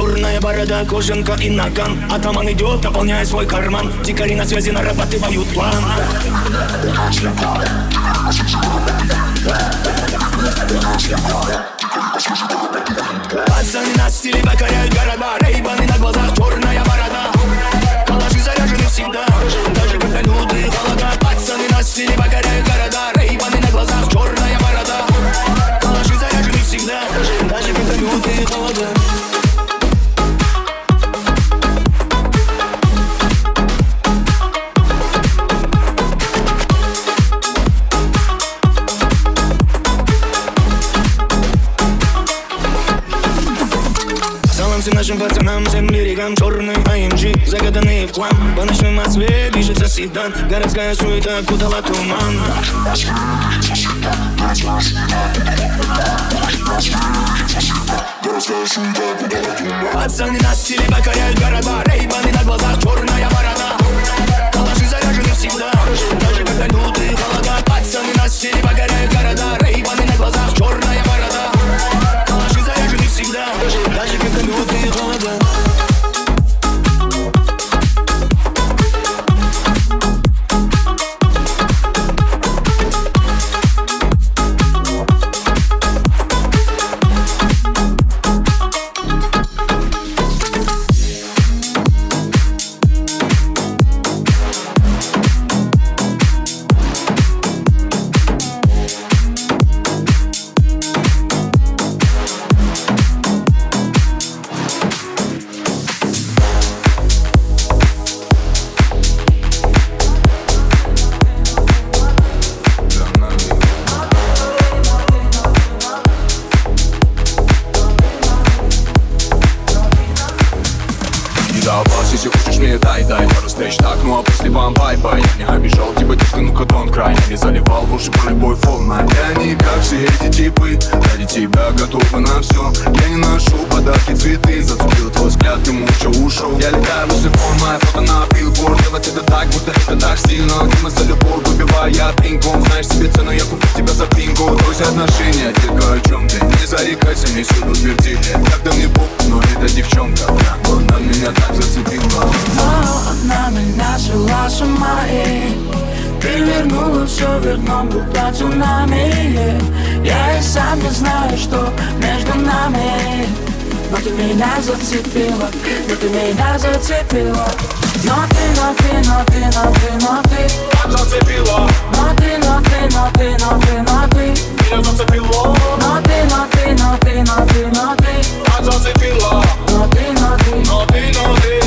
Черная борода, кожанка и наган. Атаман идет, наполняя свой карман. Дикари на связи нарабатывают план. Пацаны седан Городская суета окутала туман. Пацаны на стиле покоряют города. Рейбаны на глазах, черная борода. Калаши заряжены всегда. Даже когда лютые холода Пацаны на стиле покоряют города. Рейбаны на глазах, черная борода. Калаши заряжены всегда. Даже когда лютые холода но ты, но ты, но ты, но ты Так зацепила, Но ты, но ты, но ты, но ты, но ты меня зацепило Но ты, но ты, но ты, но ты, но ты Так зацепила, Но ты, но ты, но ты, но ты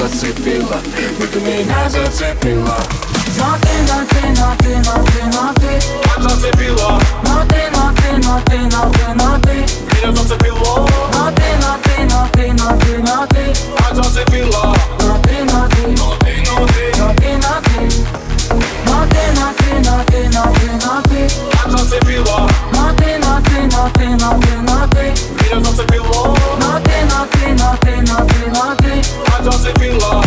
зацепила Бы ты меня зацепила Но ты, но ты, но ты, но ты, но ты Зацепила Но ты, но ты, но ты, но ты, но ты Меня зацепила. Но ты, но ты, но ты, но ты, но ты Зацепила Но ты, но ты, но ты, но ты, но ты, но ты Но ты, но ты, но ты, но ты, но ты Зацепила Но ты, но ты, но ты, но ты, но ты Меня зацепило Но ты, но ты, но ты, но ты, но ты А зацепило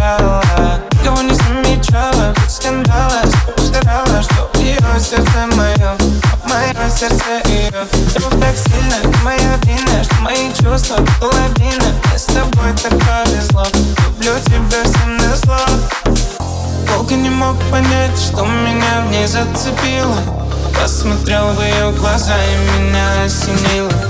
замечала Кого не замечала, хоть скандала Старала, что ее сердце мое Мое сердце ее Любовь так сильно, моя вина Что мои чувства половина Мне с тобой так повезло Люблю тебя всем на зло Долго не мог понять, что меня в ней зацепило? Посмотрел в ее глаза и меня осенило.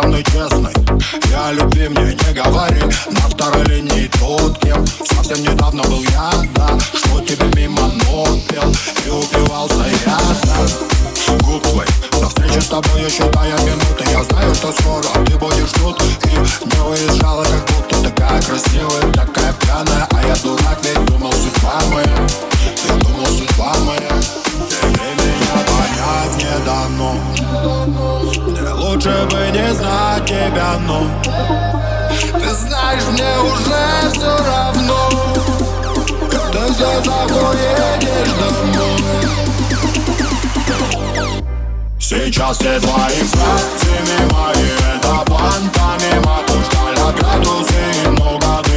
со мной честной Я любви мне не говори. На второй линии тут кем Совсем недавно был я, да. Что тебе мимо ног пел И упивался я, да. Губ твой, до встречи с тобой я считаю минуты. Я знаю, что скоро ты будешь тут. И не уезжала, как будто такая красивая Такая пьяная, а я дурак Ведь думал, судьба моя. Я думал, судьба моя. Тебе меня понять не дано лучше бы не знать тебя, но Ты знаешь, мне уже все равно. Когда все заходишь домой. Сейчас все твои фразы мои Это план помимо Тушкаля градусы и много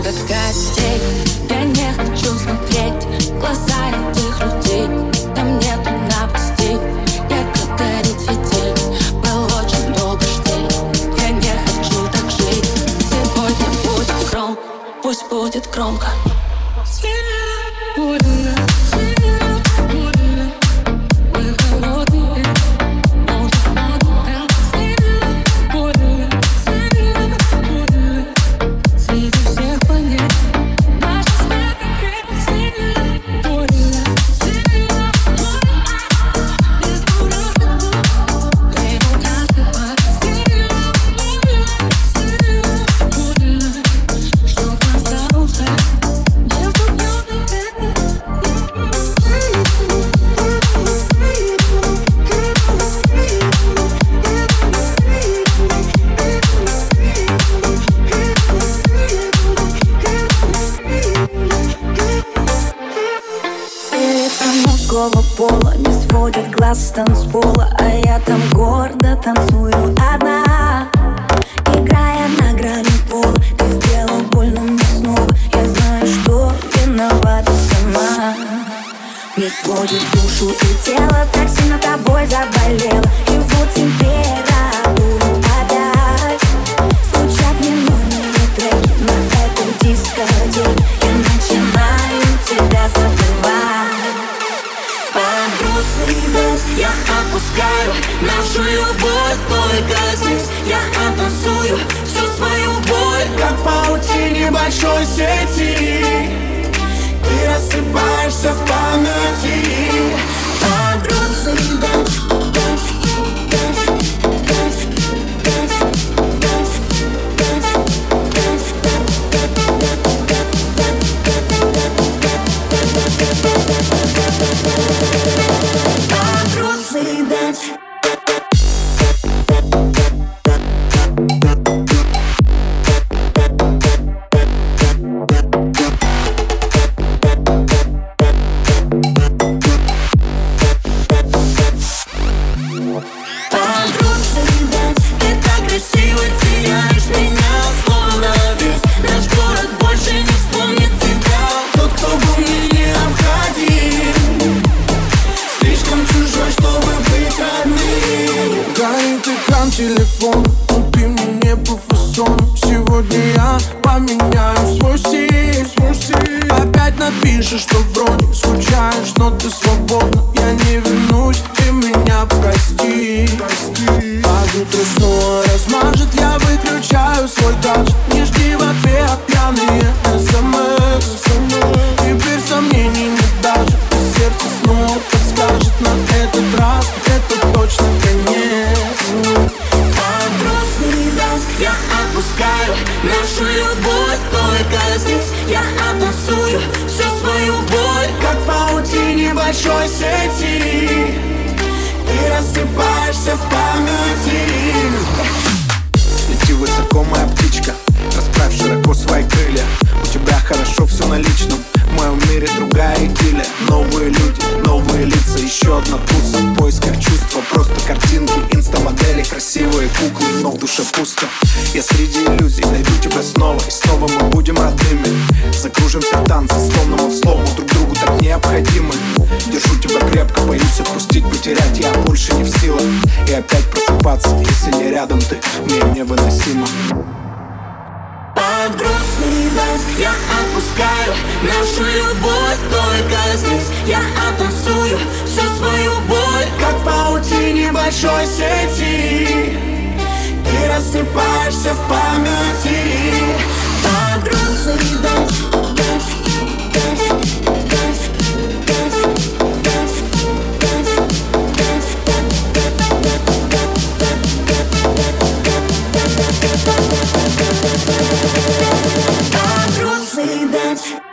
много гостей. Я не хочу смотреть в глаза этих людей. Там нету напасти, Я как горит фитиль Был очень долго штиль. Я не хочу так жить. Сегодня будет гром. Пусть будет громко. редко Боюсь отпустить, потерять. Я больше не в силах. И опять просыпаться, если не рядом ты. Мне невыносимо. Под грустный дождь Я опускаю нашу любовь только здесь. Я оттанцую всю свою боль Как в паутине большой сети. Ты рассыпаешься в памяти. Под грустный дождь sexy dance.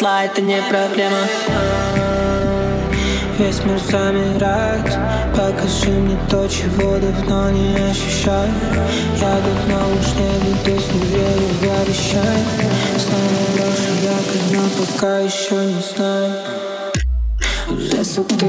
котла это не проблема. Весь мир замирает Покажи мне то, чего давно не ощущаю. Я давно уж не ведусь, не верю в обещания Снова брошу я, когда пока еще не знаю. Уже сутки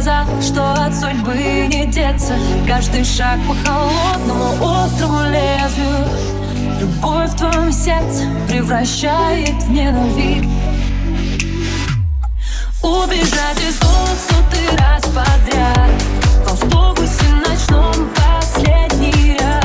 сказал, что от судьбы не деться. Каждый шаг по холодному острому лезвию. Любовь в твоем сердце превращает в ненависть. Убежать из дома сотый раз подряд. Толстого в ночном последний раз.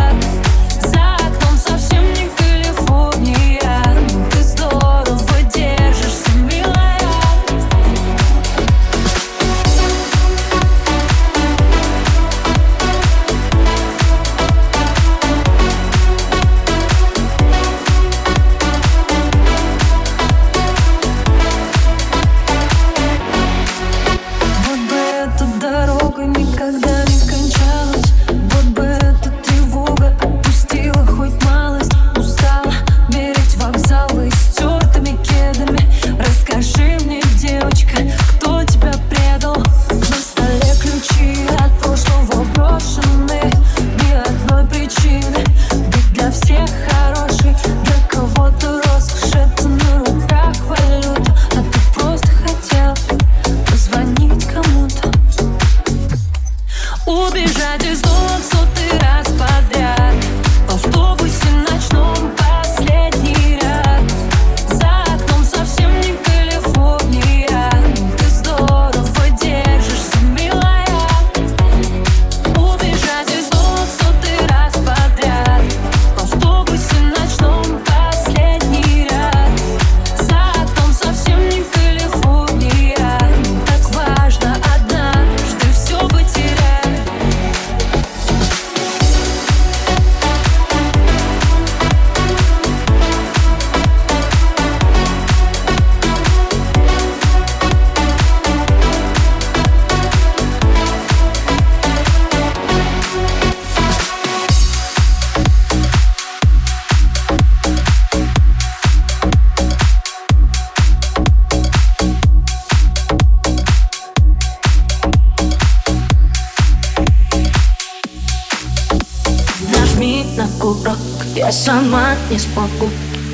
сама не смогу.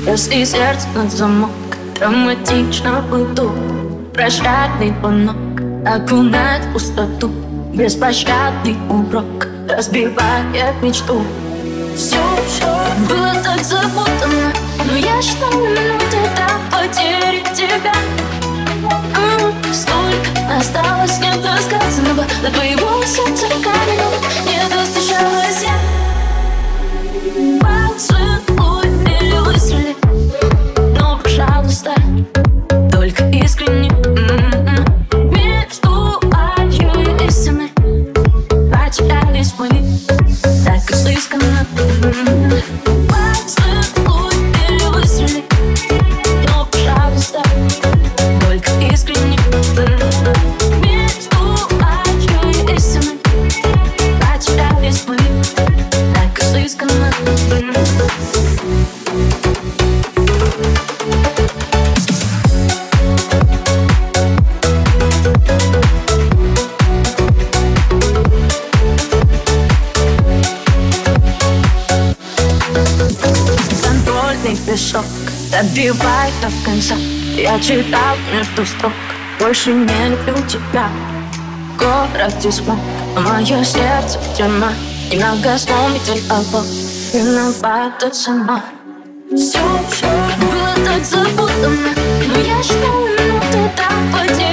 Если сердце на замок Драматично буду. Прощальный звонок Окунает в пустоту. Беспощадный урок Разбивает мечту. Все, все было так запутано Но я ждал минуты до потери тебя? Столько осталось недосказанного До твоего сердца каменного пожалуйста. Я читал между строк. Больше не люблю тебя. В городе смог. Мое сердце тюрьма И нога сломитель обок Виновата сама. Все, все было так запутанно Но я ждала минуты так потери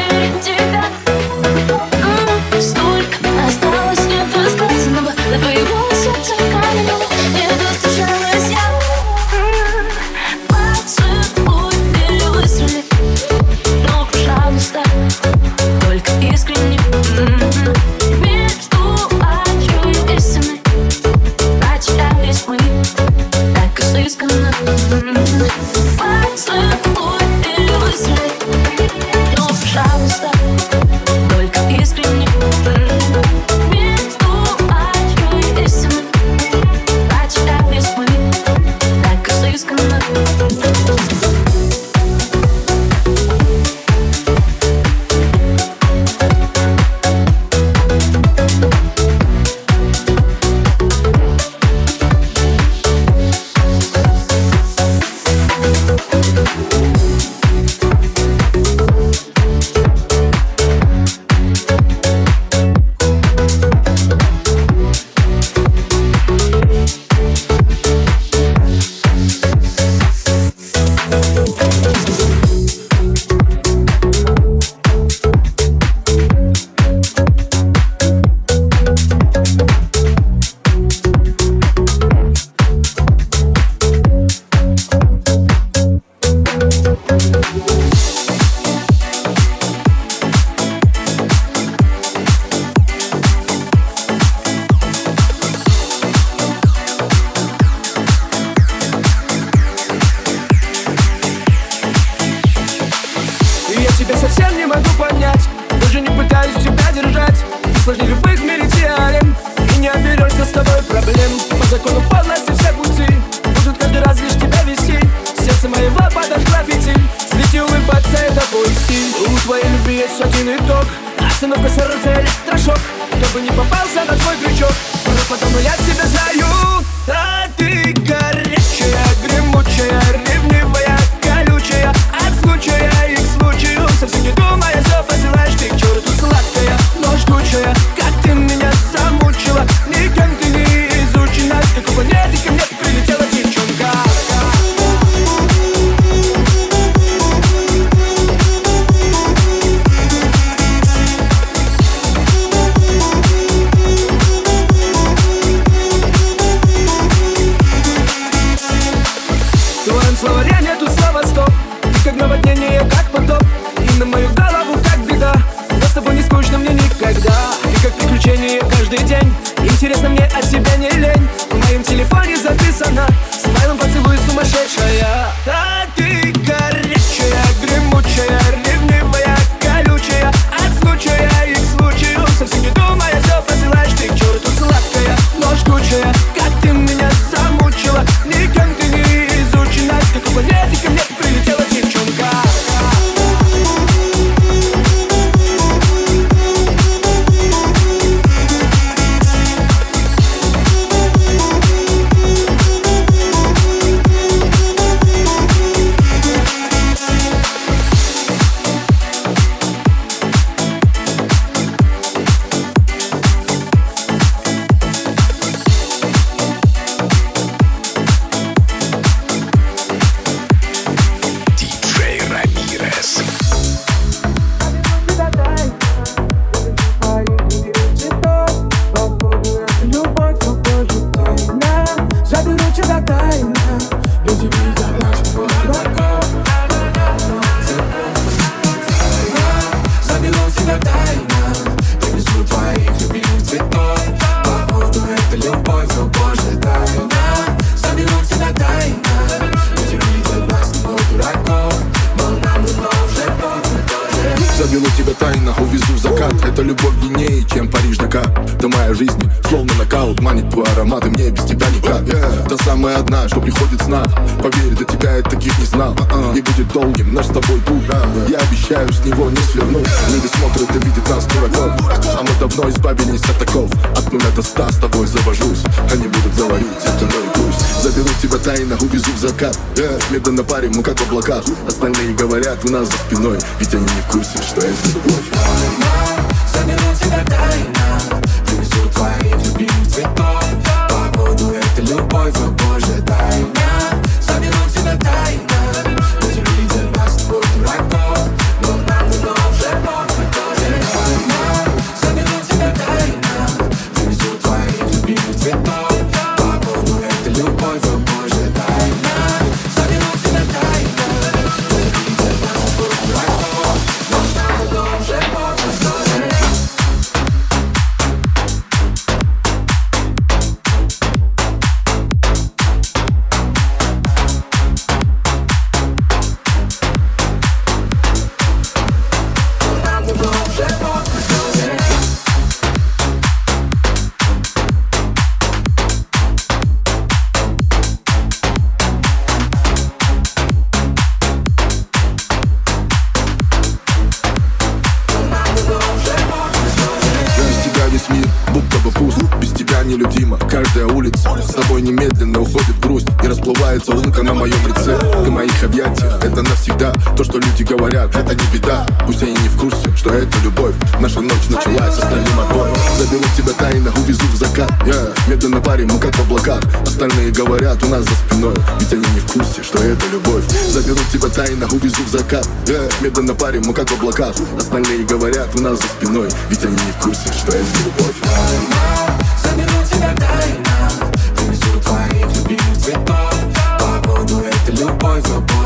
чтобы не попался на твой крючок. Буду потом гулять одна, что приходит сна Поверь, до тебя я таких не знал. Не будет долгим наш с тобой путь. Я обещаю, с него не сверну. Люди смотрят и видят нас дураков. А мы давно избавились от таков От нуля до ста с тобой завожусь. Они будут говорить, это ну и пусть Заберу тебя тайно, увезу в закат. Медленно парим, мы как в облаках. Остальные говорят у нас за спиной. Ведь они не в курсе, что это любовь. Заберу тебя тайна Привезу твоих любимых цветов любовь, о боже, тайна. Заберу тебя тайна Нелюдимо каждая улица С тобой немедленно уходит грусть И расплывается улыбка на моем лице. Ты моих объятиях, это навсегда То, что люди говорят, это не беда. Пусть они не в курсе, что это любовь Наша ночь началась с остальным отбой Заберу тебя тайно, увезу в закат. Yeah. Медленно парим, мы как в облаках. Остальные говорят у нас за спиной. Ведь они не в курсе, что это любовь. Заберу тебя тайно, увезу в закат. Yeah. Медленно парим, мы как в облаках. Остальные говорят у нас за спиной. Ведь они не в курсе, что это любовь Загадай нам, ты без твоих любимых цветов. По это любовь, любовь